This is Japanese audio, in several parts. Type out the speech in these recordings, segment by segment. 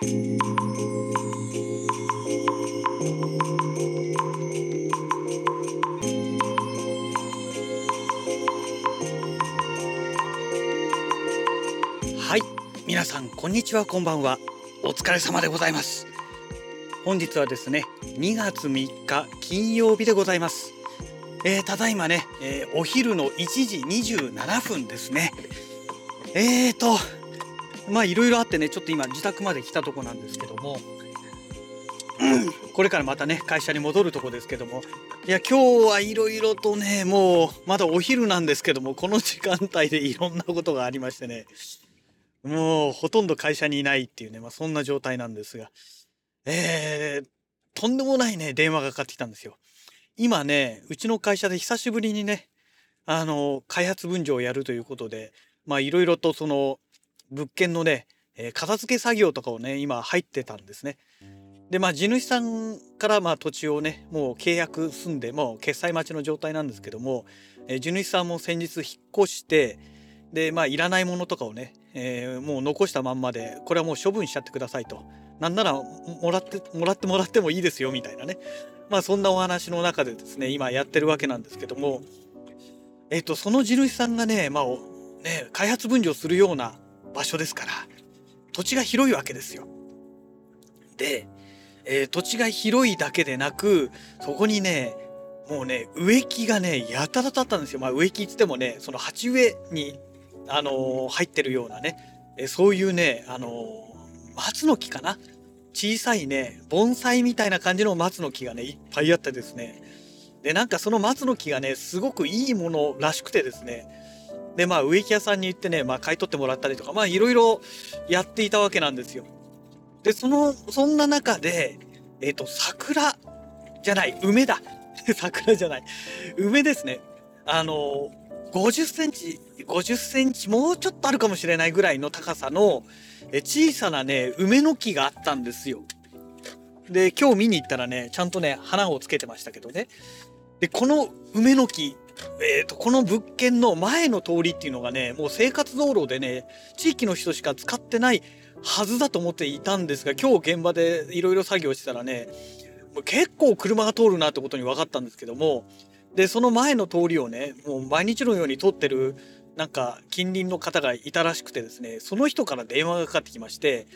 はい皆さんこんにちはこんばんは。お疲れ様でございます。本日はですね2月3日金曜日でございます。えー、ただいまね、えー、お昼の1時27分ですね。えーとまあいろいろあってねちょっと今自宅まで来たとこなんですけども、これからまたね会社に戻るとこですけども。いや今日はいろいろとねもうまだお昼なんですけどもこの時間帯でいろんなことがありましてね。もうほとんど会社にいないっていうね、まあ、そんな状態なんですが。えー、とんでもないね電話がかかってきたんですよ。今ねうちの会社で久しぶりにねあの開発分譲をやるということでまあいろいろとその物件のね、えー、片付け作業とかをね今入ってたんですね。でまあ地主さんからまあ土地をねもう契約済んでもう決済待ちの状態なんですけども、えー、地主さんも先日引っ越してでまあいらないものとかをね、えー、もう残したまんまでこれはもう処分しちゃってくださいとなんならもらってもらってもらってもいいですよみたいなねまあそんなお話の中でですね今やってるわけなんですけどもえっ、ー、とその地主さんがねまあね開発分譲するような場所ですから土地が広いわけですよ。で、えー、土地が広いだけでなくそこにねもうね植木がねやたらとあったんですよ。まあ、植木っつってもねその鉢植えに、あのー、入ってるようなね、えー、そういうね、あの松の木かな？小さいね盆栽みたいな感じの松の木がねいっぱいあってですねでなんかその松の木がねすごくいいものらしくてですねでまあ植木屋さんに行ってね、まあ、買い取ってもらったりとかまあいろいろやっていたわけなんですよ。でそのそんな中でえっ、ー、と桜じゃない梅だ 桜じゃない梅ですねあの50センチ50センチもうちょっとあるかもしれないぐらいの高さのえ小さなね梅の木があったんですよ。で今日見に行ったらねちゃんとね花をつけてましたけどねでこの梅の木えーと、この物件の前の通りっていうのがねもう生活道路でね地域の人しか使ってないはずだと思っていたんですが今日現場でいろいろ作業してたらね結構車が通るなってことに分かったんですけどもでその前の通りをねもう毎日のように通ってるなんか近隣の方がいたらしくてですねその人から電話がかかってきまして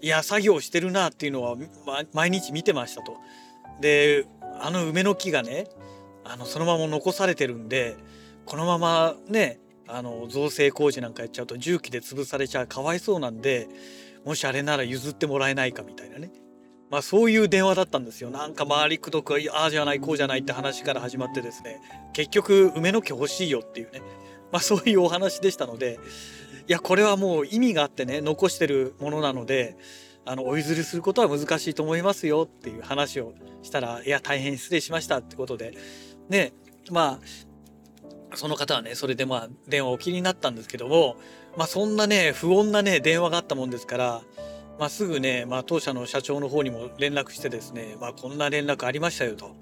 いや作業してるなっていうのは、毎日見てましたと。であの梅の木がねあのそのまま残されてるんでこのままねあの造成工事なんかやっちゃうと重機で潰されちゃうかわいそうなんでもしあれなら譲ってもらえないかみたいなね。まあそういう電話だったんですよ。なんか周りくどくああじゃないこうじゃないって話から始まってですね。結局梅の木欲しいよっていうね。まあそういうお話でしたのでいやこれはもう意味があってね残してるものなのであのお譲りすることは難しいと思いますよっていう話をしたらいや大変失礼しましたってことでねまあその方はねそれでまあ電話お切りになったんですけどもまあそんなね不穏なね電話があったもんですからまあ、すぐね、まあ、当社の社長の方にも連絡してですね、まあ、こんな連絡ありましたよと。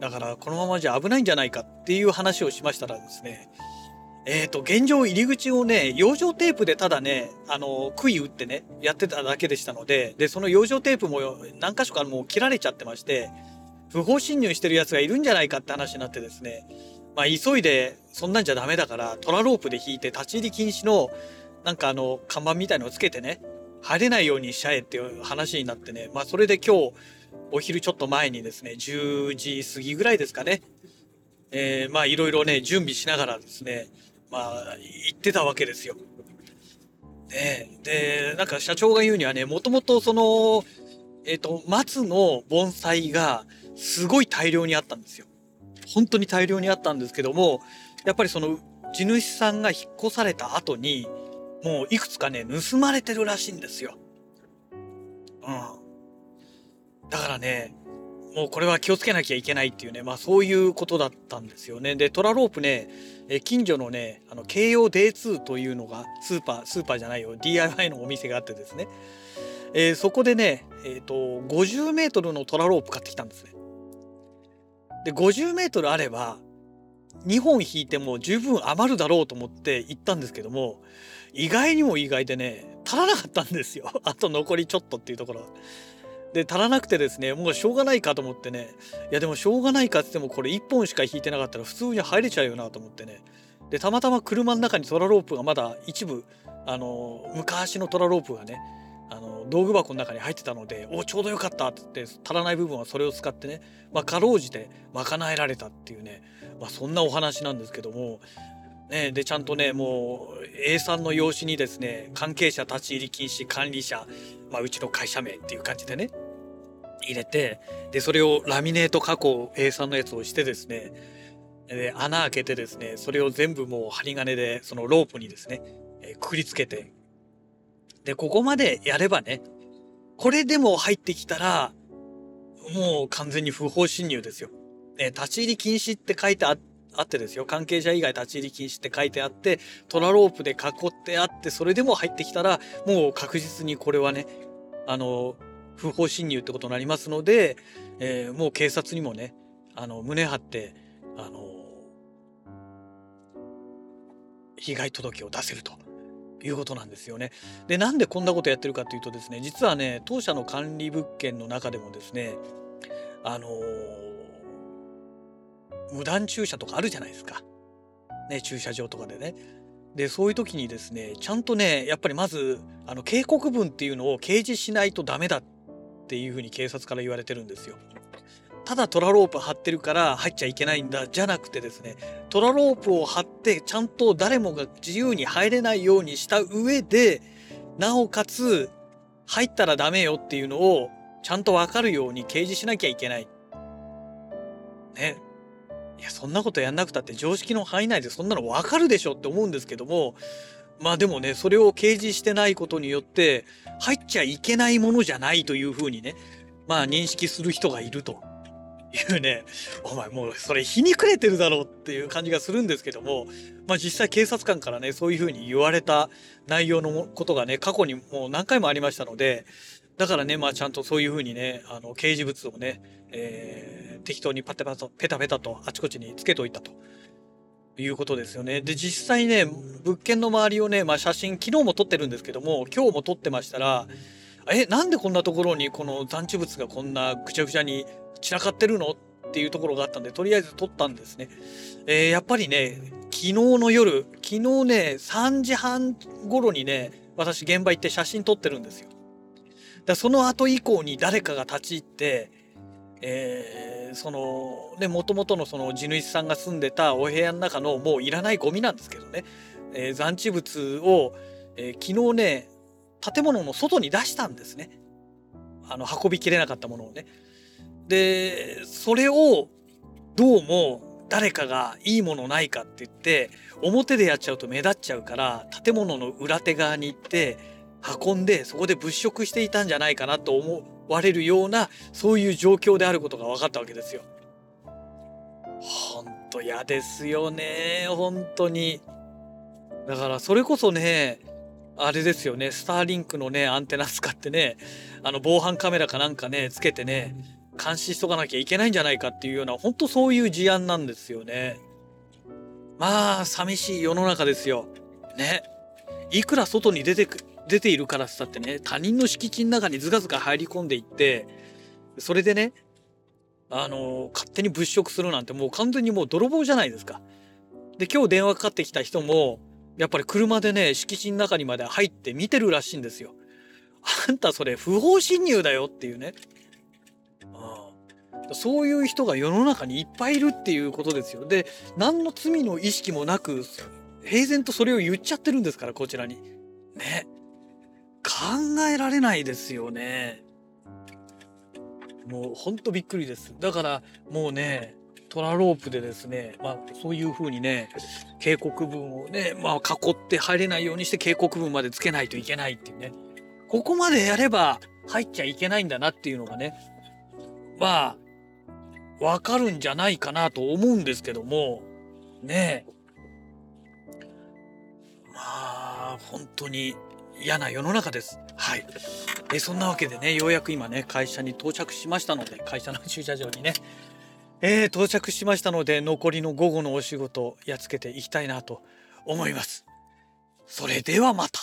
だからこのままじゃ危ないんじゃないかっていう話をしましたらですね、えっ、ー、と、現状入り口をね、養生テープでただね、あの、杭打ってね、やってただけでしたので、で、その養生テープも何箇所かもう切られちゃってまして、不法侵入してるやつがいるんじゃないかって話になってですね、まあ、急いでそんなんじゃダメだからトラロープで引いて立ち入り禁止のなんかあの看板みたいのをつけてね入れないようにしちゃえっていう話になってね。まあそれで今日お昼ちょっと前にですね10時過ぎぐらいですかね。えー、まあいろいろね準備しながらですねまあ行ってたわけですよ。ね、でなんか社長が言うにはねもともとそのえっ、ー、と松の盆栽がすごい大量にあったんですよ。本当に大量にあったんですけども、やっぱりその地主さんが引っ越された後に、もういくつかね、盗まれてるらしいんですよ。うん。だからね、もうこれは気をつけなきゃいけないっていうね、まあそういうことだったんですよね。で、トラロープね、え近所のね、あの、京葉 D2 というのが、スーパー、スーパーじゃないよ、DIY のお店があってですね、えー、そこでね、えっ、ー、と、50メートルのトラロープ買ってきたんですね。で50メートルあれば2本引いても十分余るだろうと思って行ったんですけども意外にも意外でね足らなかったんですよ。あと残りちょっとっていうところ。で足らなくてですねもうしょうがないかと思ってねいやでもしょうがないかっつってもこれ1本しか引いてなかったら普通に入れちゃうよなと思ってね。でたまたま車の中にトラロープがまだ一部あの昔のトラロープがねあの道具箱の中に入ってたのでおちょうどよかったって言って足らない部分はそれを使ってね、まあ、かろうじて賄えられたっていうね、まあ、そんなお話なんですけども、ね、でちゃんとねもう A さんの用紙にですね関係者立ち入り禁止管理者、まあ、うちの会社名っていう感じでね入れてでそれをラミネート加工 A さんのやつをしてですねで穴開けてですねそれを全部もう針金でそのロープにですね、くくりつけてでここまでやればねこれでも入ってきたらもう完全に不法侵入ですよ。え立ち入り禁止って書いてあってですよ関係者以外立ち入り禁止って書いてあってトラロープで囲ってあってそれでも入ってきたらもう確実にこれはねあの不法侵入ってことになりますので、えー、もう警察にもねあの胸張ってあの被害届を出せるということなんですよね。でなんでこんなことやってるかというとですね実はね当社の管理物件の中でもですねあの無断駐車とかあるじゃないですか。ね駐車場とかでね。でそういう時にですねちゃんとねやっぱりまずあの警告文っていうのを掲示しないとダメだっていうふうに警察から言われてるんですよ。ただトラロープ張ってるから入っちゃいけないんだじゃなくてですねトラロープを張ってちゃんと誰もが自由に入れないようにした上でなおかつ入ったらダメよっていうのをちゃんとわかるように掲示しなきゃいけない。ね。いやそんなことやんなくたって常識の範囲内でそんなのわかるでしょって思うんですけどもまあでもねそれを掲示してないことによって入っちゃいけないものじゃないというふうにねまあ認識する人がいると。いうね、お前もうそれひにくれてるだろうっていう感じがするんですけども、まあ実際警察官からね、そういうふうに言われた内容のことがね、過去にもう何回もありましたので、だからね、まあちゃんとそういうふうにね、あの、掲示物をね、えー、適当にパテパタ、ペタペタとあちこちにつけといたと。いうことですよね。で、実際ね、物件の周りをね、まあ写真、昨日も撮ってるんですけども、今日も撮ってましたら、え、なんでこんなところにこの残地物がこんなぐちゃぐちゃに散らかってるの？っていうところがあったんで、とりあえず撮ったんですね。えー、やっぱりね、昨日の夜、昨日ね、3時半頃にね、私現場行って写真撮ってるんですよ。だその後以降に誰かが立ち入って、えー、その、ね、もともとのその地主さんが住んでたお部屋の中のもういらないゴミなんですけどね、えー、残地物を、えー、昨日ね、建物の外に出したんですね。あの、運びきれなかったものをね。で、それをどうも誰かがいいものないかって言って表でやっちゃうと目立っちゃうから建物の裏手側に行って運んでそこで物色していたんじゃないかなと思われるようなそういう状況であることが分かったわけですよ。ほんと嫌ですよね本当に。だからそれこそねあれですよねスターリンクのねアンテナ使ってねあの防犯カメラかなんかねつけてね監視しとかなきゃいけないんじゃないかっていうような本当そういう事案なんですよね。まあ寂しい世の中ですよ。ね。いくら外に出てく出ているからっつったってね他人の敷地の中にずかずか入り込んでいってそれでねあの勝手に物色するなんてもう完全にもう泥棒じゃないですか。で今日電話かかってきた人もやっぱり車でね敷地の中にまで入って見てるらしいんですよ。あんたそれ不法侵入だよっていうね。そういう人が世の中にいっぱいいるっていうことですよ。で何の罪の意識もなく平然とそれを言っちゃってるんですからこちらに。ね。考えられないですよね。もうほんとびっくりです。だからもうねトラロープでですね、まあ、そういうふうにね警告文をね、まあ、囲って入れないようにして警告文までつけないといけないっていうねここまでやれば入っちゃいけないんだなっていうのがねまあわかるんじゃないかなと思うんですけども、ねえ。まあ、本当に嫌な世の中です。はい。えそんなわけでね、ようやく今ね、会社に到着しましたので、会社の駐車場にね、えー、到着しましたので、残りの午後のお仕事、やっつけていきたいなと思います。それではまた。